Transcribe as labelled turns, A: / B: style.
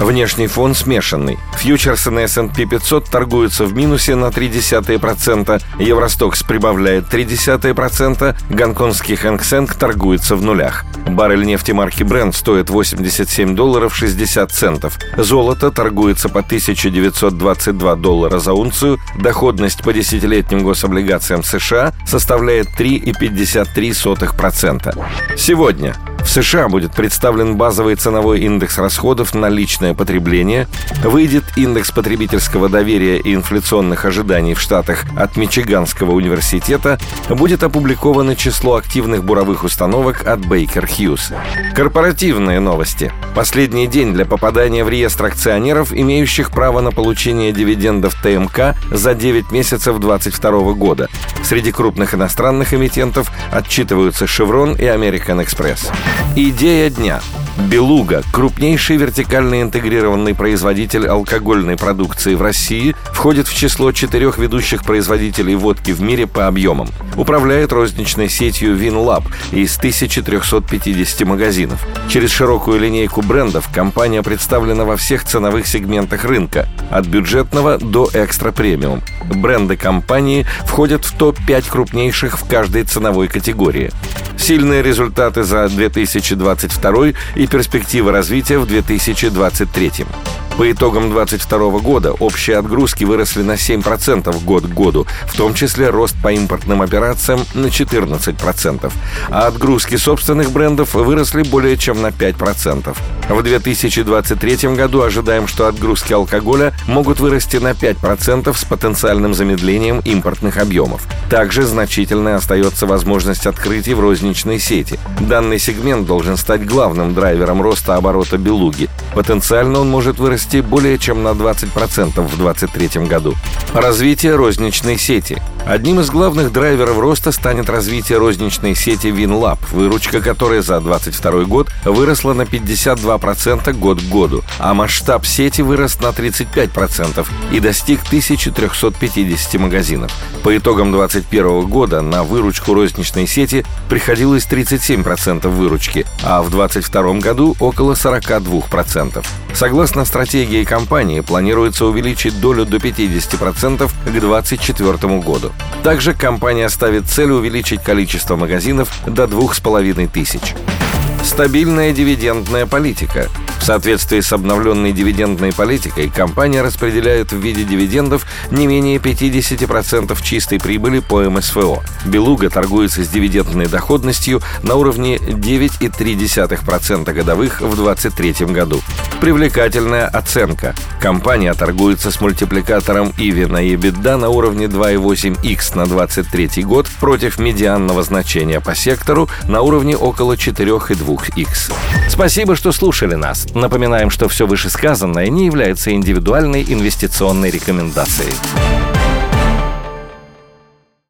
A: Внешний фон смешанный. Фьючерсы на S&P 500 торгуются в минусе на 0,3%, Евростокс прибавляет 0,3%, гонконгский Хэнк Сэнк торгуется в нулях. Баррель нефти марки Brent стоит 87 долларов 60 центов. Золото торгуется по 1922 доллара за унцию. Доходность по десятилетним гособлигациям США составляет 3,53%. Сегодня в США будет представлен базовый ценовой индекс расходов на личное потребление, выйдет индекс потребительского доверия и инфляционных ожиданий в Штатах от Мичиганского университета, будет опубликовано число активных буровых установок от Baker Hughes. Корпоративные новости. Последний день для попадания в реестр акционеров, имеющих право на получение дивидендов ТМК за 9 месяцев 2022 года. Среди крупных иностранных эмитентов отчитываются Chevron и American Express. Идея дня. Белуга, крупнейший вертикально интегрированный производитель алкогольной продукции в России, входит в число четырех ведущих производителей водки в мире по объемам. Управляет розничной сетью WinLab из 1350 магазинов. Через широкую линейку брендов компания представлена во всех ценовых сегментах рынка, от бюджетного до экстра-премиум. Бренды компании входят в топ-5 крупнейших в каждой ценовой категории. Сильные результаты за 2022 и перспективы развития в 2023. По итогам 2022 года общие отгрузки выросли на 7% год к году, в том числе рост по импортным операциям на 14%, а отгрузки собственных брендов выросли более чем на 5%. В 2023 году ожидаем, что отгрузки алкоголя могут вырасти на 5% с потенциальным замедлением импортных объемов. Также значительной остается возможность открытий в розничной сети. Данный сегмент должен стать главным драйвером роста оборота «Белуги». Потенциально он может вырасти вырасти более чем на 20% в 2023 году. Развитие розничной сети. Одним из главных драйверов роста станет развитие розничной сети WinLab, выручка которой за 2022 год выросла на 52% год к году, а масштаб сети вырос на 35% и достиг 1350 магазинов. По итогам 2021 года на выручку розничной сети приходилось 37% выручки, а в 2022 году около 42%. Согласно стратегии компании, планируется увеличить долю до 50% к 2024 году. Также компания ставит цель увеличить количество магазинов до 2500. Стабильная дивидендная политика. В соответствии с обновленной дивидендной политикой, компания распределяет в виде дивидендов не менее 50% чистой прибыли по МСФО. Белуга торгуется с дивидендной доходностью на уровне 9,3% годовых в 2023 году. Привлекательная оценка. Компания торгуется с мультипликатором EV на EBITDA на уровне 2,8x на 2023 год против медианного значения по сектору на уровне около 4,2x. Спасибо, что слушали нас. Напоминаем, что все вышесказанное не является индивидуальной инвестиционной рекомендацией.